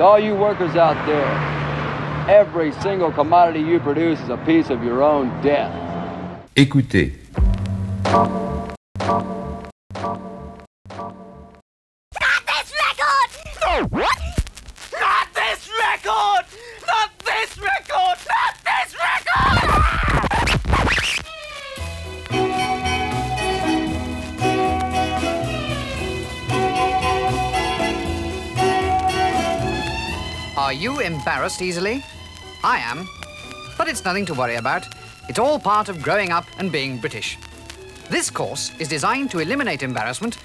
To all you workers out there, every single commodity you produce is a piece of your own death. Écoutez. Easily? I am. But it's nothing to worry about. It's all part of growing up and being British. This course is designed to eliminate embarrassment,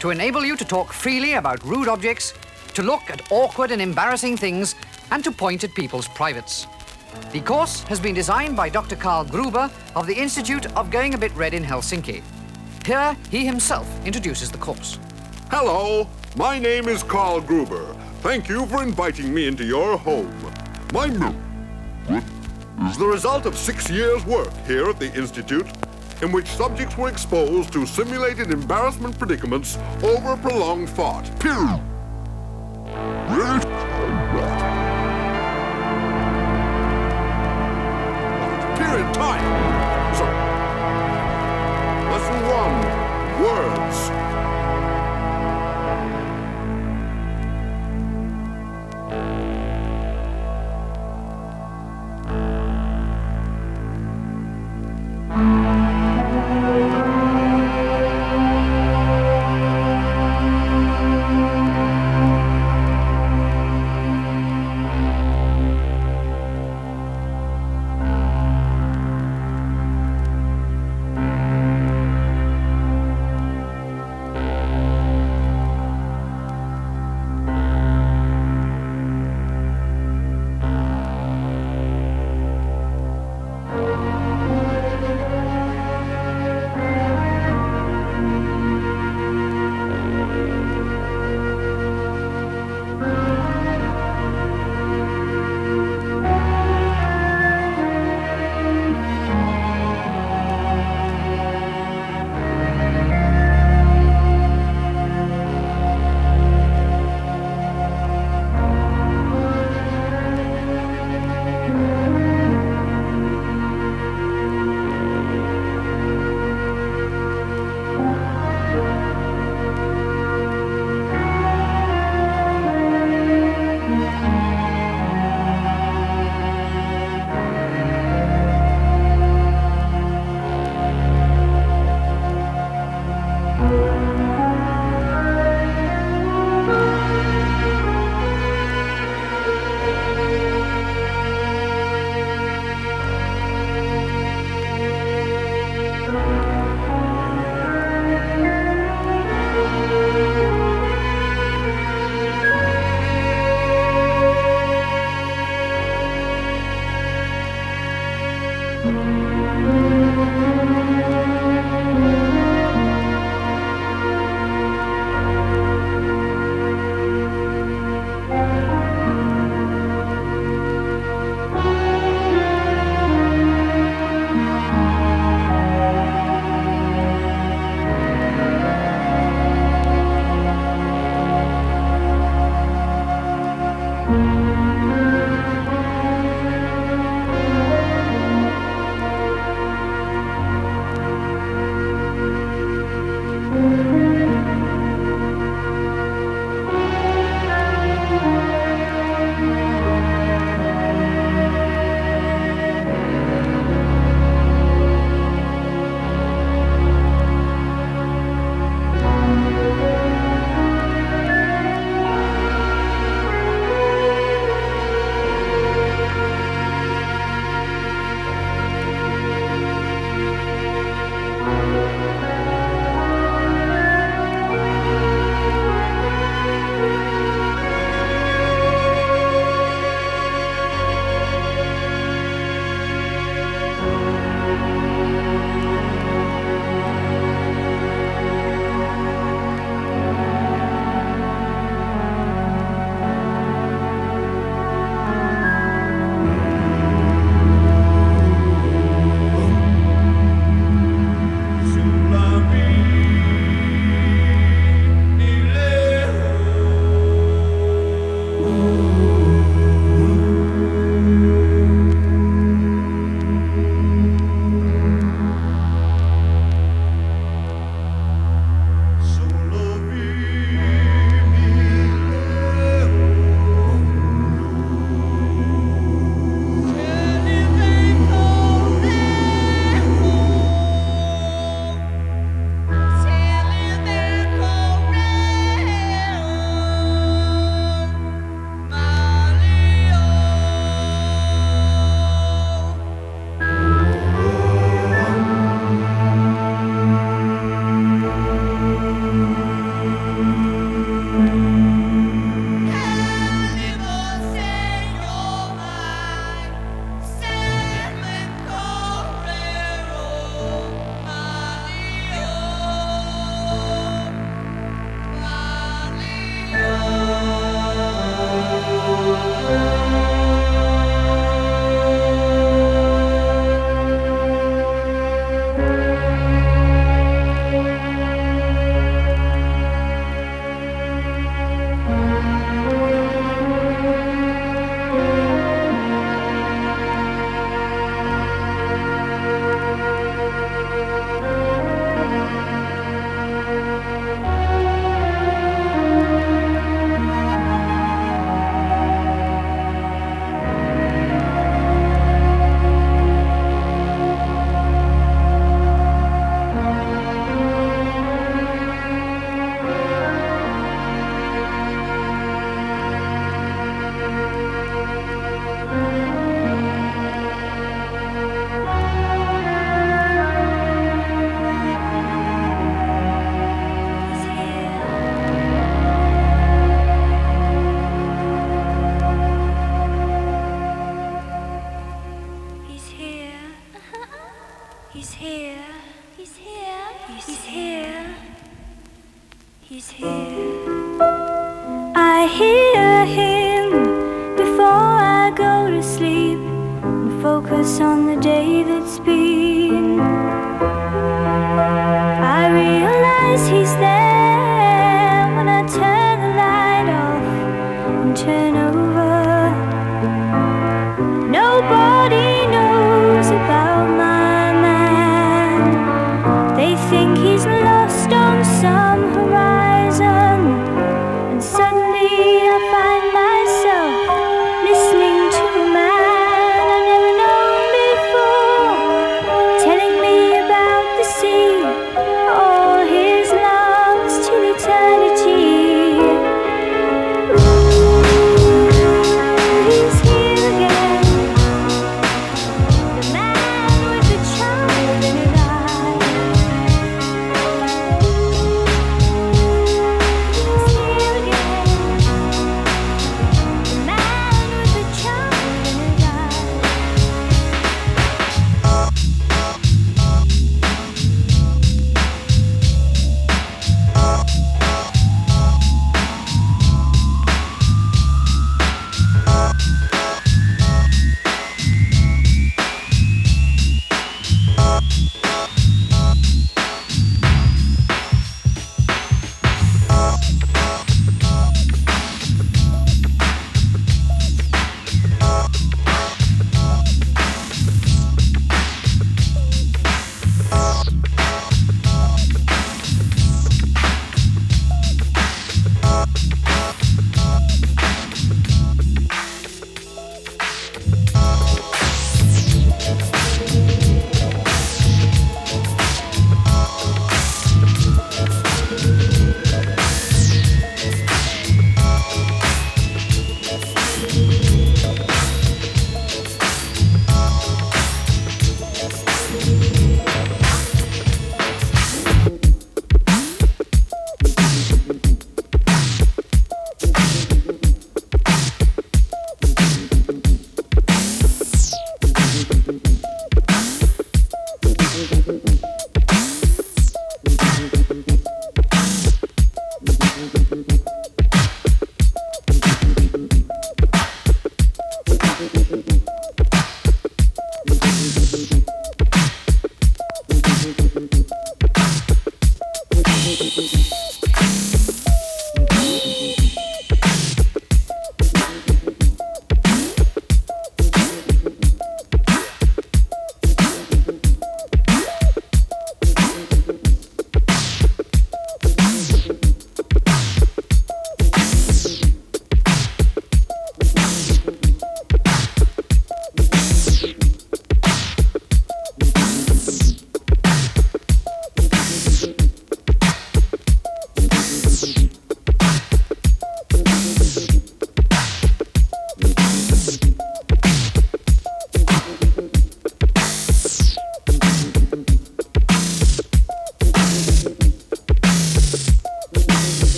to enable you to talk freely about rude objects, to look at awkward and embarrassing things, and to point at people's privates. The course has been designed by Dr. Karl Gruber of the Institute of Going a Bit Red in Helsinki. Here, he himself introduces the course. Hello, my name is Carl Gruber. Thank you for inviting me into your home. My move is the result of six years' work here at the Institute, in which subjects were exposed to simulated embarrassment predicaments over a prolonged thought. Period. Period time. So, lesson one, words.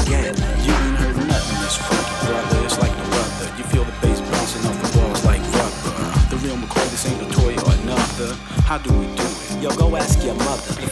again. You ain't heard nothing it's funky, brother. It's like the weather. You feel the bass bouncing off the walls like rubber. The real McCoy, this ain't a toy or another. How do we do it? Yo, go ask your mother.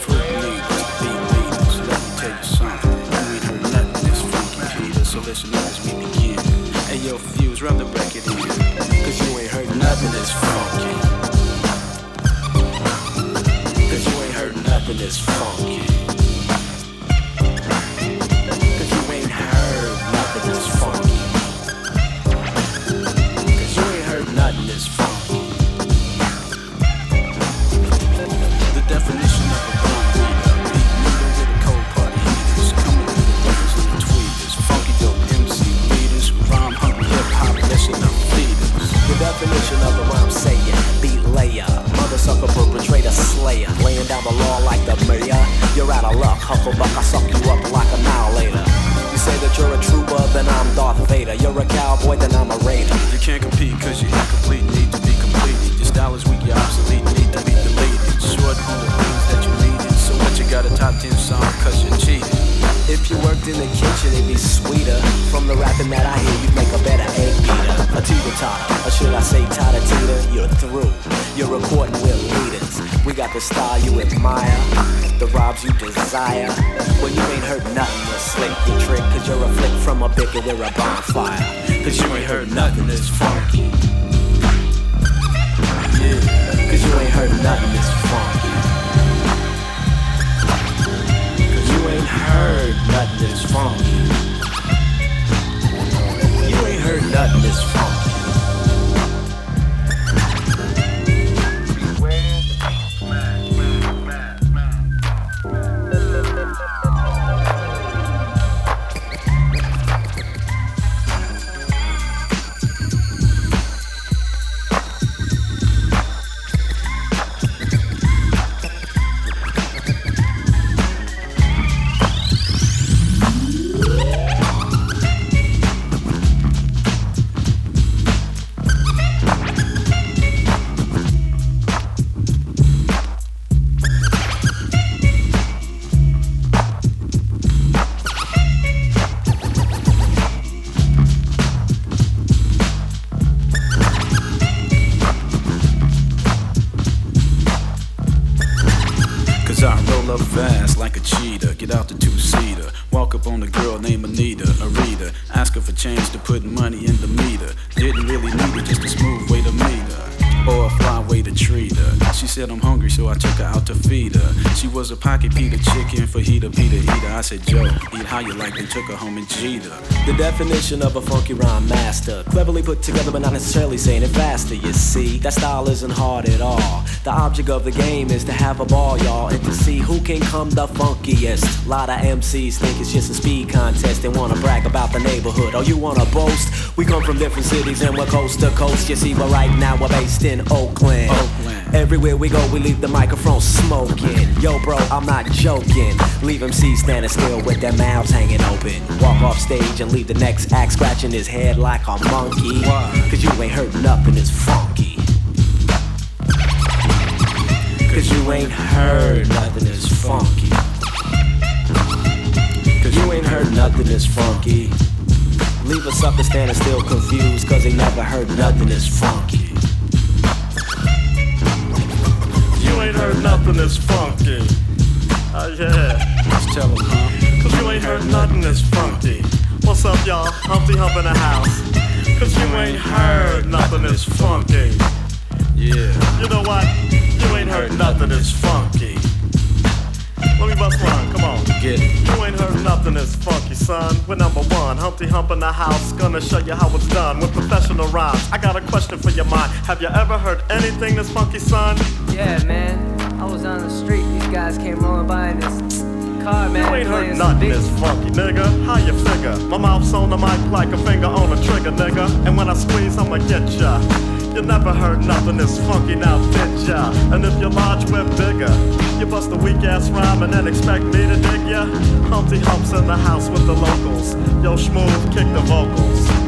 Treat her. She said I'm hungry, so I took her out to feed her. She was a pocket Peter chicken, fajita, pita eater. I said, Joe, eat how you like, then took her home and G'd her. The definition of a funky rhyme master. Cleverly put together, but not necessarily saying it faster. You see, that style isn't hard at all. The object of the game is to have a ball, y'all, and to see who can come the funkiest. A lot of MCs think it's just a speed contest. They wanna brag about the neighborhood. Oh, you wanna boast? We come from different cities and we're coast to coast. You see, but right now we're based in Oakland. Oakland. Everywhere we go, we leave the microphone smoking. Yo, bro, I'm not joking. Leave MCs standing still with their mouths hanging open. Walk off stage and leave the next act scratching his head like a monkey. Cause you ain't heard nothing that's funky. Cause you ain't heard nothing that's funky. Cause you ain't heard nothing that's funky. Leave a sucker standing still confused cause they never heard nothing that's funky. Ain't heard nothing that's funky. Oh yeah, Let's tell 'em, huh? cause you ain't heard nothing that's funky. What's up, y'all? Humpty Hump in the house. Cause you ain't heard nothing that's funky. Yeah. You know what? You ain't heard nothing that's funky. Let me bust one, come on. Get it. You ain't heard nothing that's funky, son. We're number one. Humpty Hump in the house. Gonna show you how it's done with professional rhymes. I got a question for your mind. Have you ever heard anything that's funky, son? Yeah, man. I was on the street. These guys came rolling by in this car, man. You ain't heard nothing this funky, nigga. How you figure? My mouth's on the mic like a finger on a trigger, nigga. And when I squeeze, I'ma get ya. You never heard nothing that's funky, now did ya? And if you're large, we're bigger. You bust a weak ass rhyme and then expect me to dig ya? Humpty Hump's in the house with the locals. Yo, Schmooth, kick the vocals.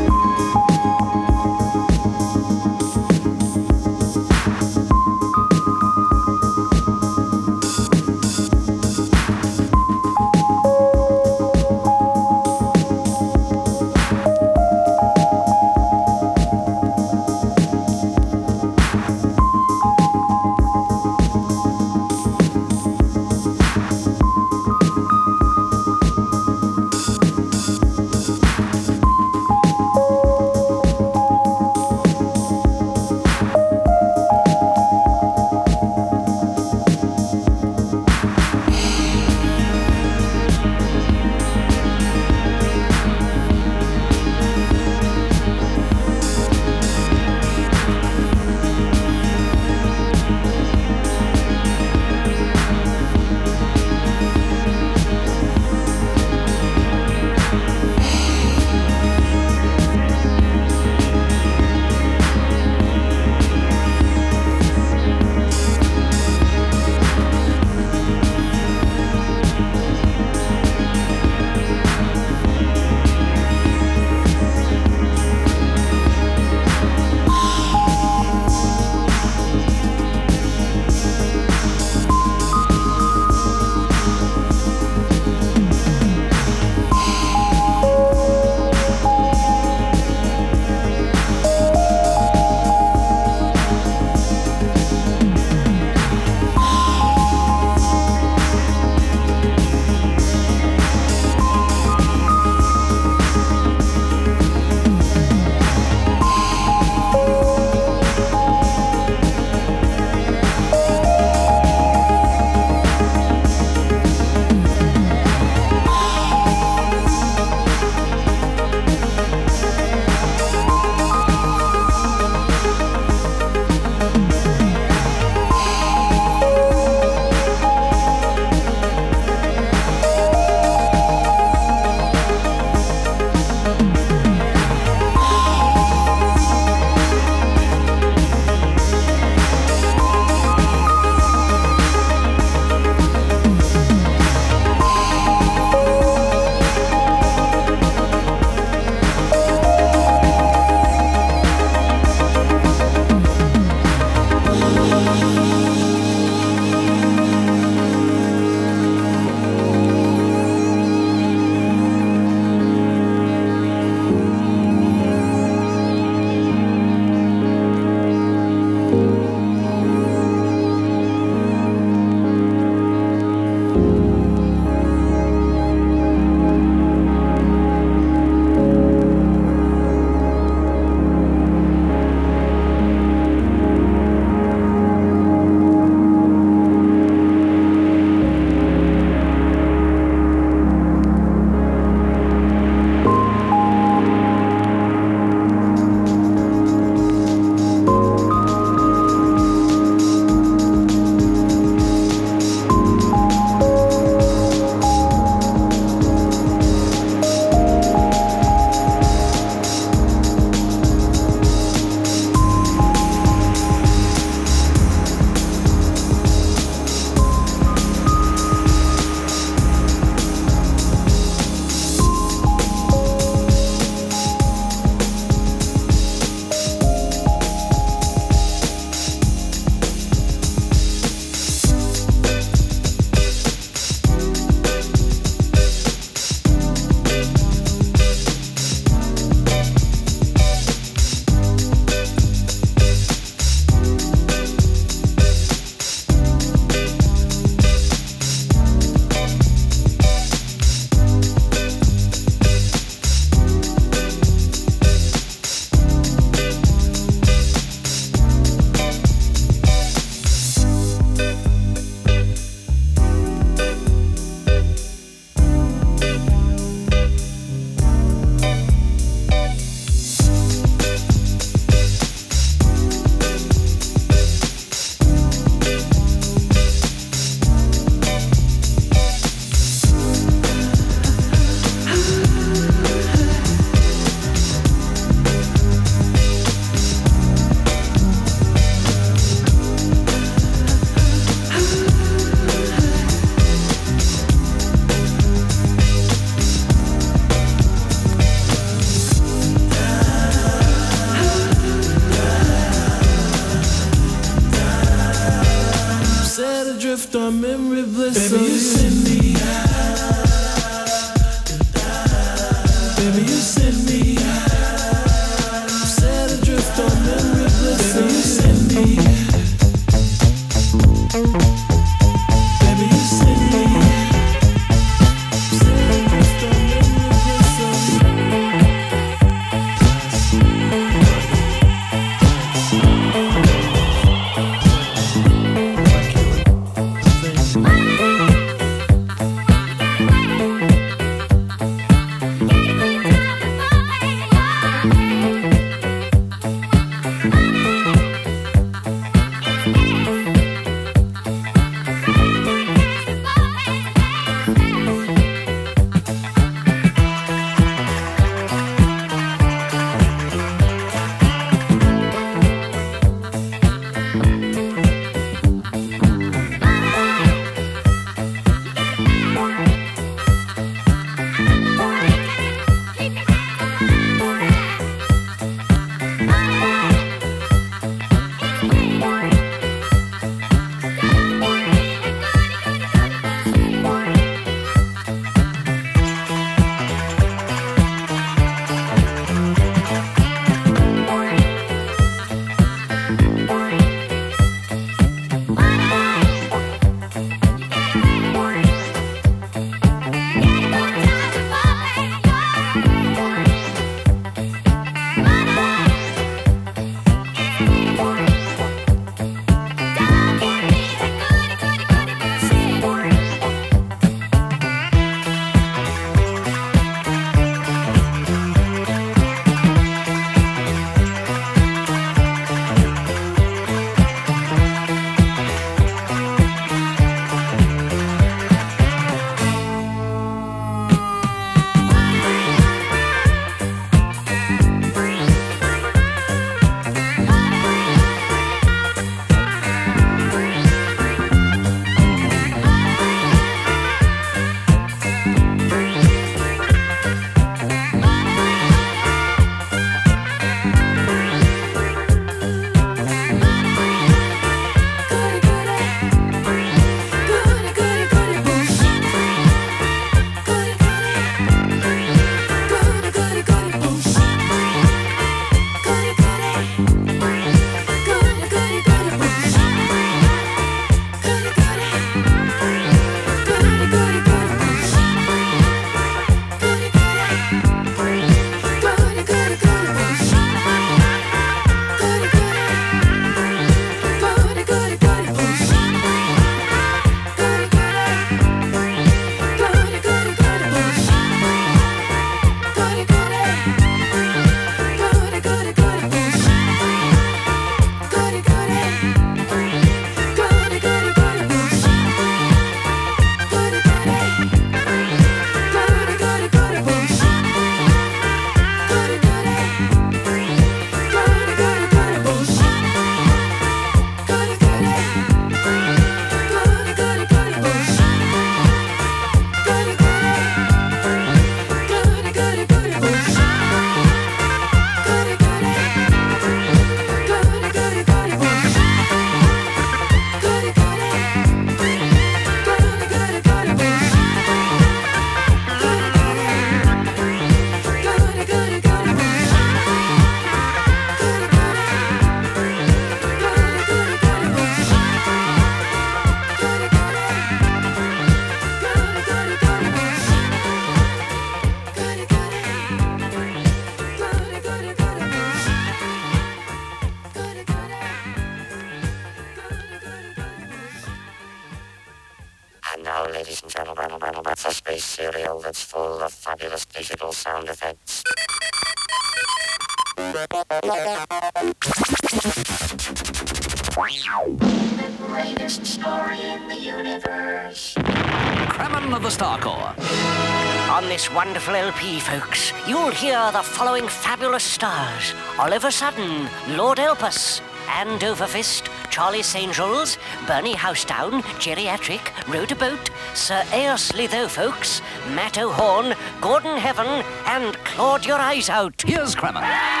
Wonderful LP, folks, you'll hear the following fabulous stars Oliver Sudden, Lord Elpus, Anne Doverfist, Charlie St. Jules, Bernie Housedown, Geriatric, Rhoda Boat, Sir Eos Litho, folks, Matt O'Horn, Gordon Heaven, and Claude Your Eyes Out. Here's Kremen.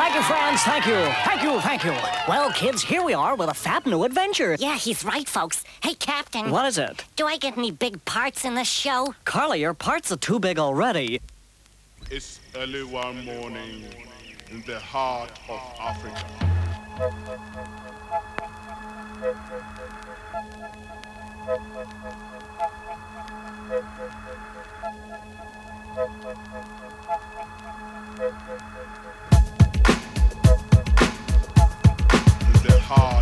Thank you, friends. Thank you. Thank you. Thank you. Well, kids, here we are with a fab new adventure. Yeah, he's right, folks. Hey, Captain. What is it? Do I get any big parts in this show? Carly, your parts are too big already. It's early one morning in the heart of Africa. In